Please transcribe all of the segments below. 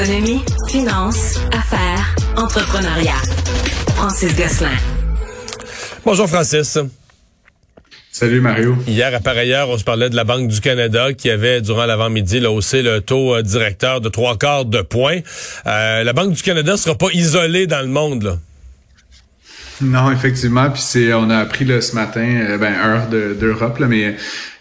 Économie, finance, affaires, entrepreneuriat. Francis Gosselin. Bonjour Francis. Salut Mario. Hier, à par ailleurs, on se parlait de la Banque du Canada qui avait, durant l'avant-midi, haussé le taux euh, directeur de trois quarts de point. Euh, la Banque du Canada sera pas isolée dans le monde. Là. Non, effectivement. Puis c'est, on a appris là, ce matin, euh, ben heure d'Europe, là, mais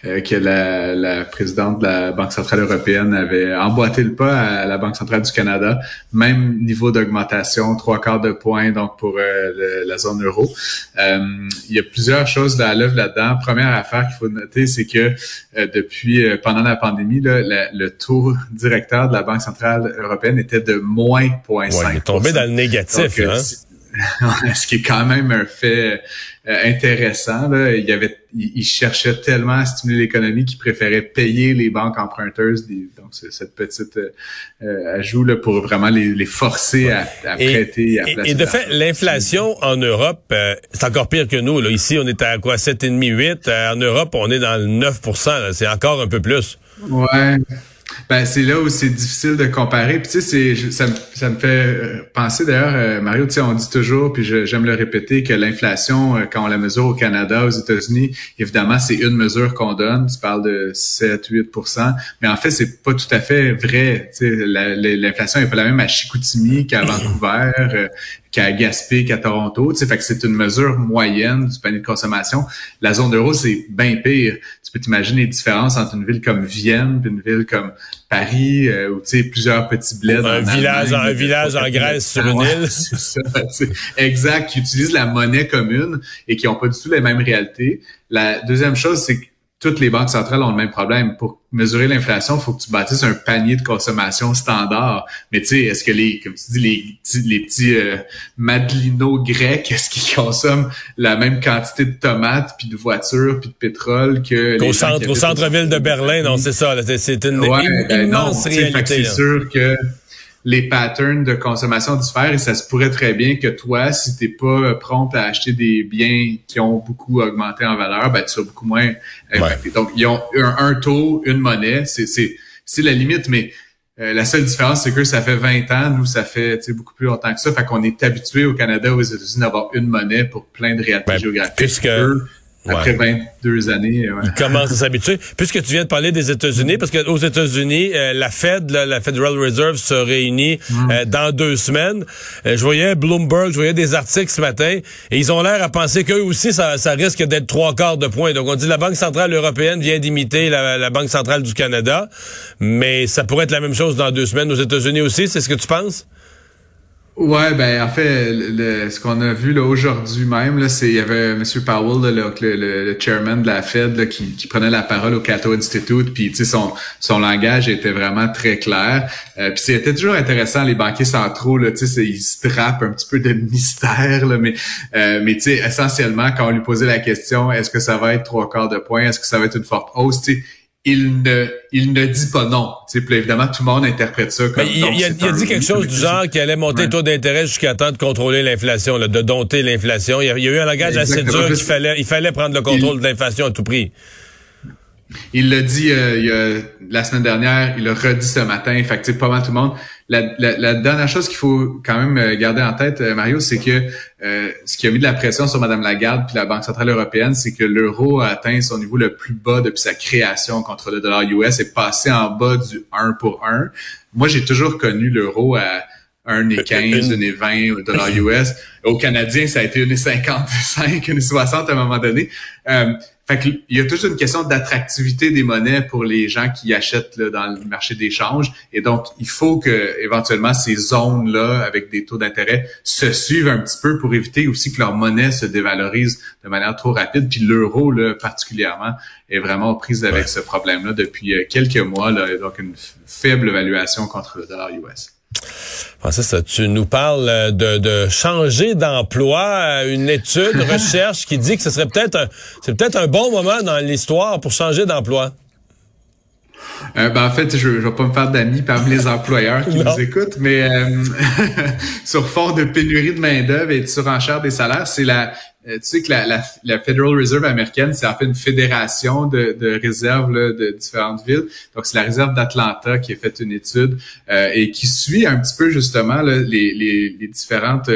euh, que la, la, présidente de la Banque centrale européenne avait emboîté le pas à la Banque centrale du Canada. Même niveau d'augmentation, trois quarts de point donc pour euh, la zone euro. il y a plusieurs choses à l'œuvre là-dedans. Première affaire qu'il faut noter, c'est que depuis pendant la pandémie, là, le taux directeur de la Banque centrale européenne était de moins 0,5 ouais, Il est tombé dans le négatif. hein? ce qui est quand même un fait euh, intéressant. Là. Il, y avait, il, cherchait tellement à stimuler l'économie qu'il préférait payer les banques emprunteuses. donc, cette petite euh, ajout là, pour vraiment les, forcer à, prêter. Et, à et, de fait, l'inflation en Europe, euh, c'est encore pire que nous. Là. Ici, on est à quoi? 7,5, 8. en Europe, on est dans le 9% C'est encore un peu plus. Ouais. Ben, c'est là où c'est difficile de comparer. Puis tu sais, ça, ça, me fait euh, penser d'ailleurs, euh, Mario, tu sais, on dit toujours, puis j'aime le répéter, que l'inflation, euh, quand on la mesure au Canada, aux États-Unis, évidemment, c'est une mesure qu'on donne. Tu parles de 7-8% mais en fait, c'est pas tout à fait vrai. Tu sais, l'inflation n'est pas la même à Chicoutimi qu'à Vancouver qu'à Gaspé, qu'à Toronto. Tu sais, fait que c'est une mesure moyenne du panier de consommation. La zone euro, c'est bien pire. Tu peux t'imaginer les différences entre une ville comme Vienne et une ville comme Paris, euh, où tu sais, plusieurs petits bleds. Un village, un village en Grèce sur une île. exact, qui utilisent la monnaie commune et qui n'ont pas du tout les mêmes réalités. La deuxième chose, c'est que toutes les banques centrales ont le même problème. Pour mesurer l'inflation, il faut que tu bâtisses un panier de consommation standard. Mais tu sais, est-ce que les, comme tu dis, les, les petits euh, madelinos grecs, est-ce qu'ils consomment la même quantité de tomates, puis de voitures, puis de pétrole que au centre, au centre-ville de Berlin, non, c'est ça. C'est une ouais, ben immense réalité. C'est sûr que les patterns de consommation diffèrent et ça se pourrait très bien que toi, si t'es pas prompt à acheter des biens qui ont beaucoup augmenté en valeur, ben tu seras beaucoup moins impacté. Donc, ils ont un, taux, une monnaie, c'est, c'est, c'est la limite, mais euh, la seule différence, c'est que ça fait 20 ans, nous, ça fait beaucoup plus longtemps que ça. Fait qu'on est habitué au Canada, aux États-Unis, d'avoir une monnaie pour plein de réalités ben, géographiques. Puisque, après 22 années. Ouais. Ils commencent à s'habituer. Puisque tu viens de parler des États-Unis, parce qu'aux États-Unis, euh, la Fed, la, Federal Reserve, se réunit mm. euh, dans deux semaines. Euh, je voyais Bloomberg, je voyais des articles ce matin, et ils ont l'air à penser qu'eux aussi, ça, ça risque d'être trois quarts de point. Donc on dit la Banque centrale européenne vient d'imiter la, la Banque centrale du Canada, mais ça pourrait être la même chose dans deux semaines aux États-Unis aussi. C'est ce que tu penses? Ouais, ben en fait, le, ce qu'on a vu là aujourd'hui même, là, c'est il y avait M. Powell, le, le, chairman de la Fed, là, qui, qui, prenait la parole au Cato Institute, puis son son langage était vraiment très clair. Euh, puis c'était toujours intéressant les banquiers centraux, là, ils se drapent un petit peu de mystère, là, mais euh, mais essentiellement quand on lui posait la question, est-ce que ça va être trois quarts de point, est-ce que ça va être une forte hausse, il ne, il ne dit pas non. Puis évidemment, tout le monde interprète ça comme. il, il, a, dit quelque chose du genre qu'il allait monter le taux d'intérêt jusqu'à temps de contrôler l'inflation, de dompter l'inflation. Il, y a eu un langage assez dur qu'il fallait, il fallait prendre le contrôle de l'inflation à tout prix. Il l'a dit euh, la semaine dernière, il l'a redit ce matin. Fait que, pas mal tout le monde. La, la, dernière chose qu'il faut quand même euh, garder en tête, euh, Mario, c'est que ce qui a mis de la pression sur Mme Lagarde puis la Banque centrale européenne, c'est que l'euro a atteint son niveau le plus bas depuis sa création contre le dollar US et passé en bas du 1 pour 1. Moi, j'ai toujours connu l'euro à 1,15, 1,20 au dollar US. Au Canadien, ça a été 1,55, 1,60 à un moment donné. Euh, fait qu'il y a toujours une question d'attractivité des monnaies pour les gens qui achètent là, dans le marché d'échange. Et donc, il faut que éventuellement ces zones-là, avec des taux d'intérêt, se suivent un petit peu pour éviter aussi que leur monnaie se dévalorise de manière trop rapide. Puis l'euro, là, particulièrement, est vraiment prise avec ce problème-là depuis euh, quelques mois. Là, donc, une faible évaluation contre le dollar US. Francis, tu nous parles euh, de, changer d'emploi, une étude, recherche qui dit que ce serait peut-être un, c'est peut-être un bon moment dans l'histoire pour changer d'emploi. Euh, ben, en fait, je ne vais pas me faire d'amis parmi les employeurs qui nous écoutent, mais sur fond de pénurie de main-d'œuvre et de surenchère des salaires, c'est la tu sais que la, la, la, Federal Reserve américaine, c'est en fait une fédération de, de réserves de différentes villes. Donc, c'est la réserve d'Atlanta qui a fait une étude et qui suit un petit peu justement les, les, les, différentes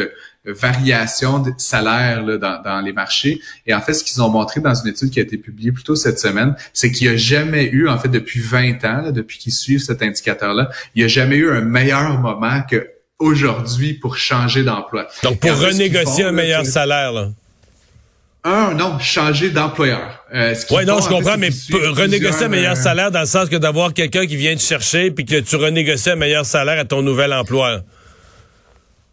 variations de salaire dans, dans, les marchés. Et en fait, ce qu'ils ont montré dans une étude qui a été publiée plus tôt cette semaine, c'est qu'il n'y a jamais eu, en fait, depuis 20 ans, depuis qu'ils suivent cet indicateur-là, il n'y a jamais eu un meilleur moment que aujourd'hui pour changer d'emploi. Donc, pour renégocier un meilleur salaire, là. Un, non, changer d'employeur. Euh, oui, non, je comprends, mais renégocier un meilleur euh, salaire dans le sens que d'avoir quelqu'un qui vient te chercher puis que tu renégocies un meilleur salaire à ton nouvel emploi.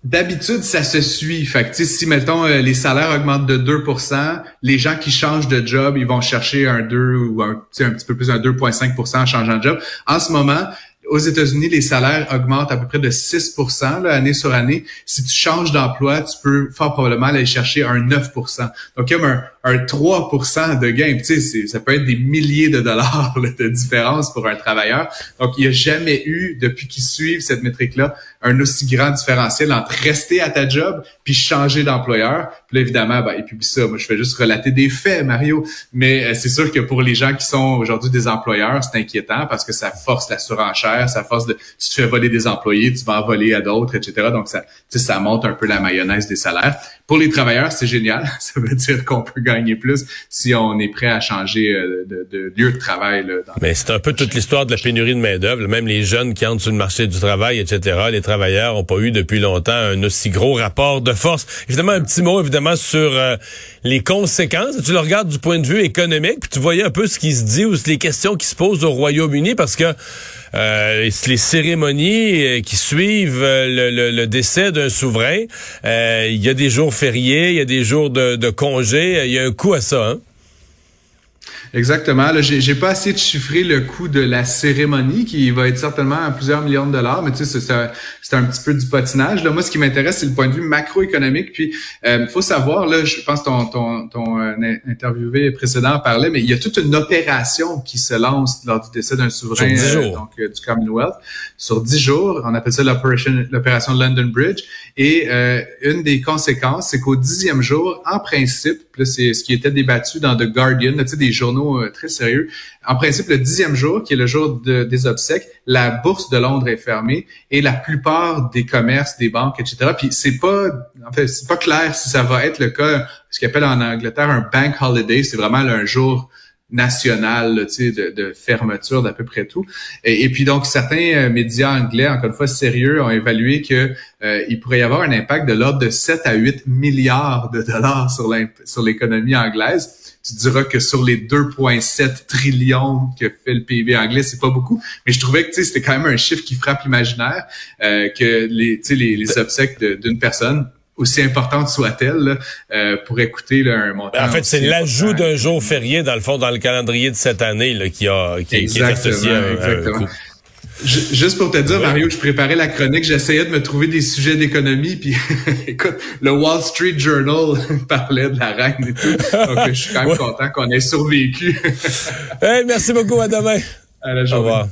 D'habitude, ça se suit. Fait que, si, mettons, euh, les salaires augmentent de 2% les gens qui changent de job, ils vont chercher un 2 ou un, un petit peu plus, un 2,5% en changeant de job. En ce moment, aux États-Unis, les salaires augmentent à peu près de 6% là, année sur année. Si tu changes d'emploi, tu peux fort probablement aller chercher un 9% Donc, il y a un, un 3% de gain. Tu sais, ça peut être des milliers de dollars de différence pour un travailleur. Donc, il n'y a jamais eu, depuis qu'ils suivent cette métrique-là, un aussi grand différentiel entre rester à ta job puis changer d'employeur. Puis là, évidemment, ben, ils ça. Moi, je fais juste relater des faits, Mario. Mais euh, c'est sûr que pour les gens qui sont aujourd'hui des employeurs, c'est inquiétant parce que ça force la surenchère, ça force de... Tu fais voler des employés, tu vas en voler à d'autres, etc. Donc, ça, ça monte un peu la mayonnaise des salaires. Pour les travailleurs, c'est génial. Ça veut dire qu'on peut gagner plus si on est prêt à changer euh, de, lieu de travail. Là, Mais c'est un peu toute l'histoire de la pénurie de main-d'œuvre. Même les jeunes qui entrent sur le marché du travail, etc., les travailleurs n'ont pas eu depuis longtemps un aussi gros rapport de force. Évidemment, un petit mot, évidemment, sur euh, les conséquences. Tu le regardes du point de vue économique, puis tu voyais un peu ce qui se dit ou les questions qui se posent au Royaume-Uni, parce que euh, les cérémonies euh, qui suivent euh, le, décès d'un souverain, il y a des jours fériés, il y a des jours de, de congé, il y a un coût à ça. Hein? Exactement. Là, j'ai, pas assez de chiffrer le coût de la cérémonie qui va être certainement à plusieurs millions de dollars, mais tu sais, c'est, c'est, un, petit peu du patinage. Là, moi, ce qui m'intéresse, c'est le point de vue macroéconomique. Puis, il euh, faut savoir, là, je pense que ton, ton, ton euh, interviewé précédent parlait, mais il y a toute une opération qui se lance lors du décès d'un souverain, euh, donc du Commonwealth, sur dix jours. On appelle ça l'opération, l'opération London Bridge. Et une des conséquences, c'est qu'au dixième jour, en principe, c'est ce qui était débattu dans The Guardian, tu sais, des journaux euh, très sérieux. En principe, le dixième jour, qui est le jour des obsèques, la bourse de Londres est fermée et la plupart des commerces, des banques, etc. Puis c'est pas, en fait, c'est pas clair si ça va être le cas, ce qu'on appelle en Angleterre un bank holiday, c'est vraiment un jour national de, de fermeture d'à peu près tout. Et, puis donc certains euh, médias anglais, encore une fois sérieux, ont évalué que euh, il pourrait y avoir un impact de l'ordre de 7 à 8 milliards de dollars sur l'économie anglaise. Tu diras que sur les 2,7 trillions que fait le PIB anglais, c'est pas beaucoup, mais je trouvais que c'était quand même un chiffre qui frappe l'imaginaire, euh, que les, les, les obsèques d'une personne aussi importante soit-elle, euh, pour écouter un montant. En fait, c'est l'ajout d'un jour férié, dans le fond, dans le calendrier de cette année là, qui, a, qui, est associé à, Juste pour te dire, Mario, je préparais la chronique, j'essayais de me trouver des sujets d'économie, puis écoute, le Wall Street Journal parlait de la reine et tout. Donc, je suis quand même content qu'on ait survécu. hey, merci beaucoup, à demain. À la journée. Au revoir.